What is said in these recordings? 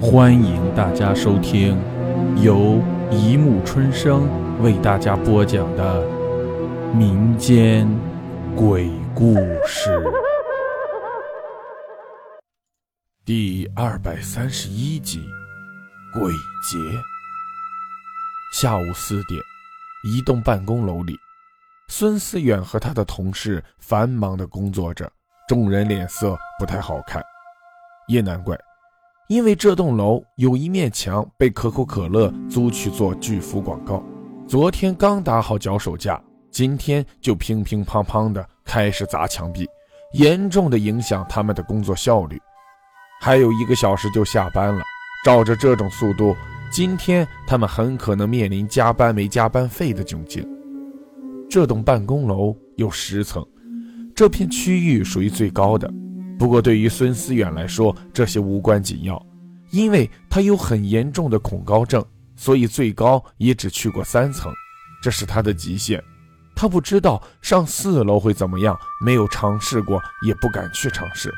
欢迎大家收听由一木春生为大家播讲的民间鬼故事第二百三十一集《鬼节》。下午四点，一栋办公楼里，孙思远和他的同事繁忙的工作着，众人脸色不太好看，也难怪。因为这栋楼有一面墙被可口可乐租去做巨幅广告，昨天刚打好脚手架，今天就乒乒乓乓的开始砸墙壁，严重的影响他们的工作效率。还有一个小时就下班了，照着这种速度，今天他们很可能面临加班没加班费的窘境。这栋办公楼有十层，这片区域属于最高的。不过，对于孙思远来说，这些无关紧要，因为他有很严重的恐高症，所以最高也只去过三层，这是他的极限。他不知道上四楼会怎么样，没有尝试过，也不敢去尝试。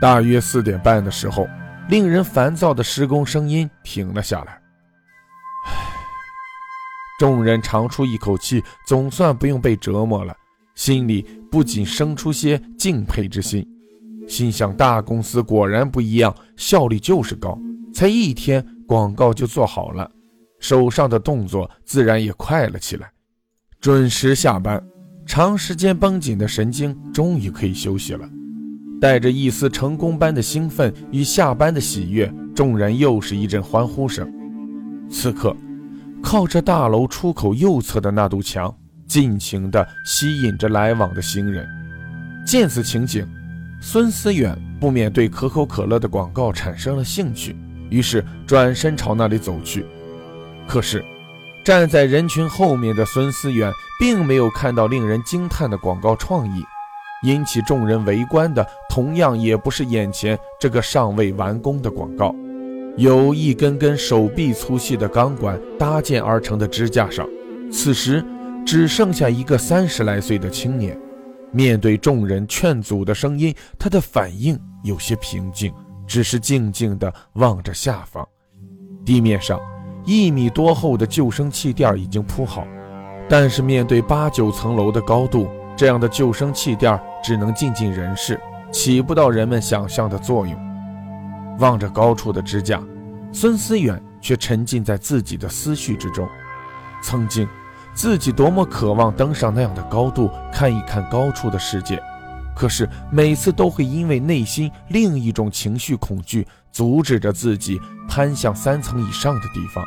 大约四点半的时候，令人烦躁的施工声音停了下来。唉，众人长出一口气，总算不用被折磨了，心里不仅生出些敬佩之心。心想，大公司果然不一样，效率就是高。才一天，广告就做好了，手上的动作自然也快了起来。准时下班，长时间绷紧的神经终于可以休息了。带着一丝成功般的兴奋与下班的喜悦，众人又是一阵欢呼声。此刻，靠着大楼出口右侧的那堵墙，尽情地吸引着来往的行人。见此情景。孙思远不免对可口可乐的广告产生了兴趣，于是转身朝那里走去。可是，站在人群后面的孙思远并没有看到令人惊叹的广告创意，引起众人围观的同样也不是眼前这个尚未完工的广告。由一根根手臂粗细的钢管搭建而成的支架上，此时只剩下一个三十来岁的青年。面对众人劝阻的声音，他的反应有些平静，只是静静地望着下方。地面上一米多厚的救生气垫已经铺好，但是面对八九层楼的高度，这样的救生气垫只能尽尽人事，起不到人们想象的作用。望着高处的支架，孙思远却沉浸在自己的思绪之中。曾经。自己多么渴望登上那样的高度，看一看高处的世界，可是每次都会因为内心另一种情绪恐惧，阻止着自己攀向三层以上的地方。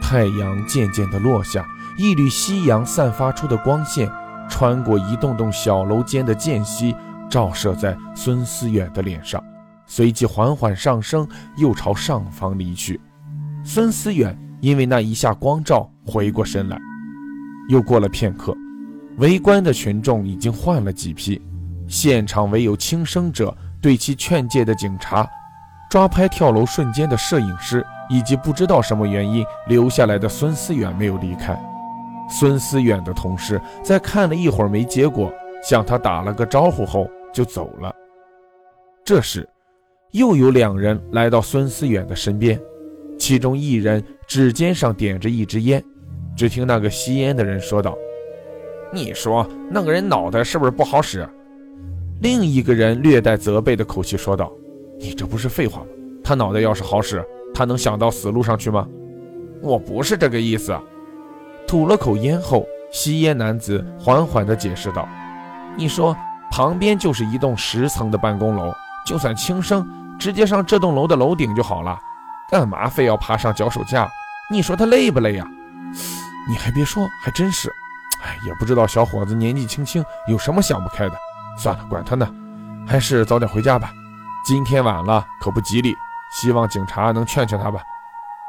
太阳渐渐地落下，一缕夕阳散发出的光线，穿过一栋栋小楼间的间隙，照射在孙思远的脸上，随即缓缓上升，又朝上方离去。孙思远因为那一下光照，回过神来。又过了片刻，围观的群众已经换了几批，现场唯有轻生者对其劝诫的警察，抓拍跳楼瞬间的摄影师，以及不知道什么原因留下来的孙思远没有离开。孙思远的同事在看了一会儿没结果，向他打了个招呼后就走了。这时，又有两人来到孙思远的身边，其中一人指尖上点着一支烟。只听那个吸烟的人说道：“你说那个人脑袋是不是不好使？”另一个人略带责备的口气说道：“你这不是废话吗？他脑袋要是好使，他能想到死路上去吗？”我不是这个意思。吐了口烟后，吸烟男子缓缓地解释道：“你说旁边就是一栋十层的办公楼，就算轻生，直接上这栋楼的楼顶就好了，干嘛非要爬上脚手架？你说他累不累呀？”你还别说，还真是，哎，也不知道小伙子年纪轻轻有什么想不开的。算了，管他呢，还是早点回家吧。今天晚了可不吉利，希望警察能劝劝他吧。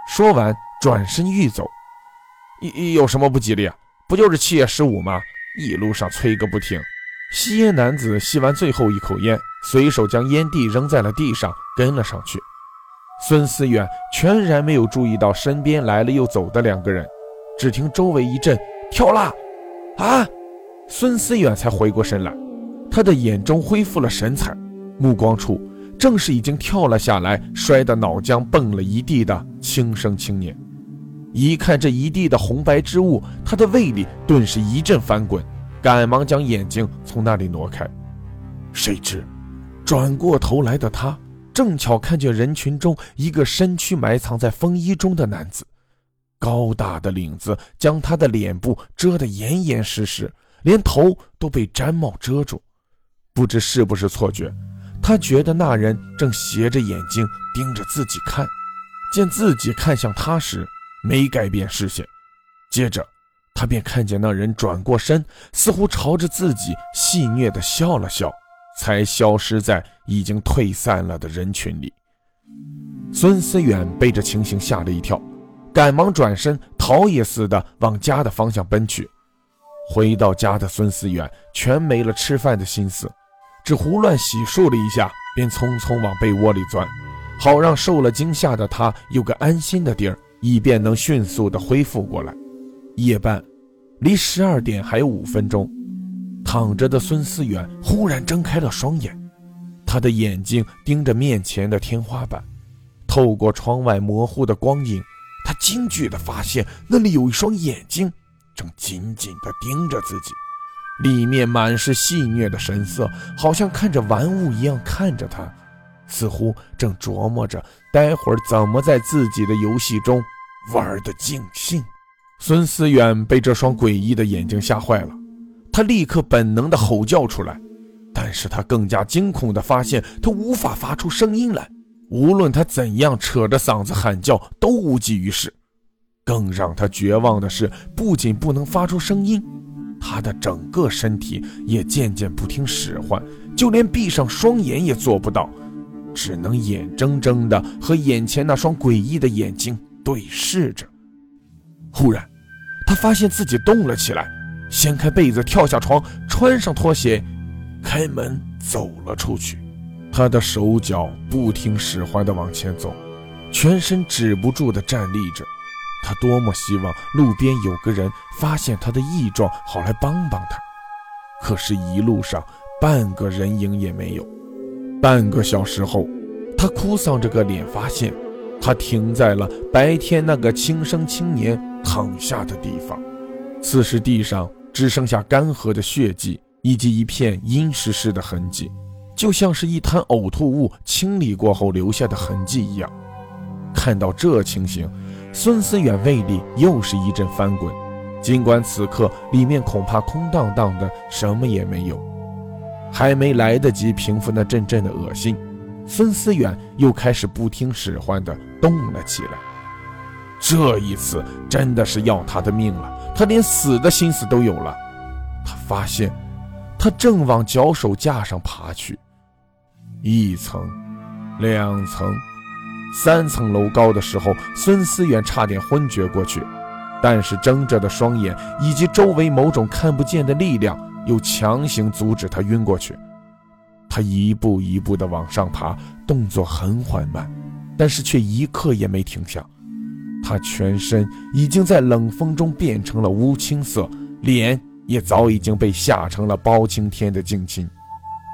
说完，转身欲走。有有什么不吉利啊？不就是七月十五吗？一路上催个不停。吸烟男子吸完最后一口烟，随手将烟蒂扔在了地上，跟了上去。孙思远全然没有注意到身边来了又走的两个人。只听周围一阵跳啦，啊！孙思远才回过神来，他的眼中恢复了神采，目光处正是已经跳了下来、摔得脑浆蹦了一地的轻生青年。一看这一地的红白之物，他的胃里顿时一阵翻滚，赶忙将眼睛从那里挪开。谁知，转过头来的他，正巧看见人群中一个身躯埋藏在风衣中的男子，高大的领子将他的脸部遮得严严实实，连头都被毡帽遮住。不知是不是错觉，他觉得那人正斜着眼睛盯着自己看，见自己看向他时。没改变视线，接着他便看见那人转过身，似乎朝着自己戏谑地笑了笑，才消失在已经退散了的人群里。孙思远被这情形吓了一跳，赶忙转身逃也似的往家的方向奔去。回到家的孙思远全没了吃饭的心思，只胡乱洗漱了一下，便匆匆往被窝里钻，好让受了惊吓的他有个安心的地儿。以便能迅速的恢复过来。夜半，离十二点还有五分钟，躺着的孙思远忽然睁开了双眼，他的眼睛盯着面前的天花板，透过窗外模糊的光影，惊惧地发现那里有一双眼睛，正紧紧地盯着自己，里面满是戏谑的神色，好像看着玩物一样看着他。似乎正琢磨着待会儿怎么在自己的游戏中玩得尽兴。孙思远被这双诡异的眼睛吓坏了，他立刻本能地吼叫出来，但是他更加惊恐地发现他无法发出声音来，无论他怎样扯着嗓子喊叫都无济于事。更让他绝望的是，不仅不能发出声音，他的整个身体也渐渐不听使唤，就连闭上双眼也做不到。只能眼睁睁地和眼前那双诡异的眼睛对视着。忽然，他发现自己动了起来，掀开被子，跳下床，穿上拖鞋，开门走了出去。他的手脚不听使唤地往前走，全身止不住地站立着。他多么希望路边有个人发现他的异状，好来帮帮他。可是，一路上半个人影也没有。半个小时后，他哭丧着个脸，发现他停在了白天那个轻生青年躺下的地方。此时地上只剩下干涸的血迹以及一片阴湿湿的痕迹，就像是一滩呕吐物清理过后留下的痕迹一样。看到这情形，孙思远胃里又是一阵翻滚，尽管此刻里面恐怕空荡荡的，什么也没有。还没来得及平复那阵阵的恶心，孙思远又开始不听使唤地动了起来。这一次真的是要他的命了，他连死的心思都有了。他发现，他正往脚手架上爬去，一层、两层、三层楼高的时候，孙思远差点昏厥过去，但是睁着的双眼以及周围某种看不见的力量。又强行阻止他晕过去，他一步一步地往上爬，动作很缓慢，但是却一刻也没停下。他全身已经在冷风中变成了乌青色，脸也早已经被吓成了包青天的近亲。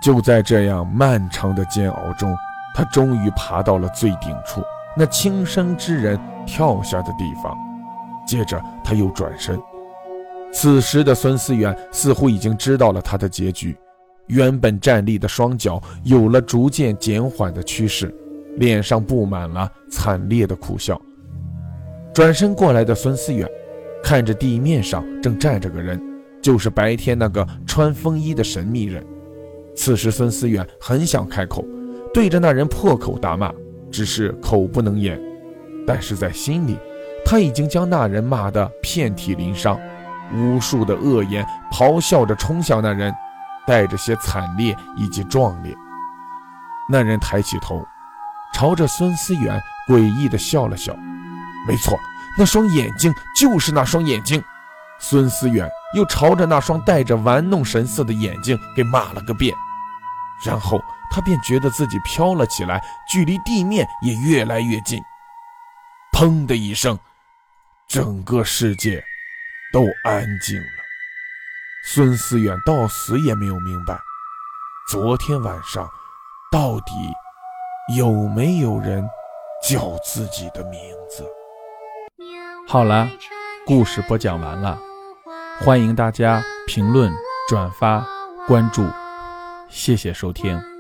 就在这样漫长的煎熬中，他终于爬到了最顶处，那轻生之人跳下的地方。接着，他又转身。此时的孙思远似乎已经知道了他的结局，原本站立的双脚有了逐渐减缓的趋势，脸上布满了惨烈的苦笑。转身过来的孙思远看着地面上正站着个人，就是白天那个穿风衣的神秘人。此时孙思远很想开口对着那人破口大骂，只是口不能言，但是在心里他已经将那人骂得遍体鳞伤。无数的恶言咆哮着冲向那人，带着些惨烈以及壮烈。那人抬起头，朝着孙思远诡异地笑了笑。没错，那双眼睛就是那双眼睛。孙思远又朝着那双带着玩弄神色的眼睛给骂了个遍，然后他便觉得自己飘了起来，距离地面也越来越近。砰的一声，整个世界。都安静了。孙思远到死也没有明白，昨天晚上到底有没有人叫自己的名字？好了，故事播讲完了，欢迎大家评论、转发、关注，谢谢收听。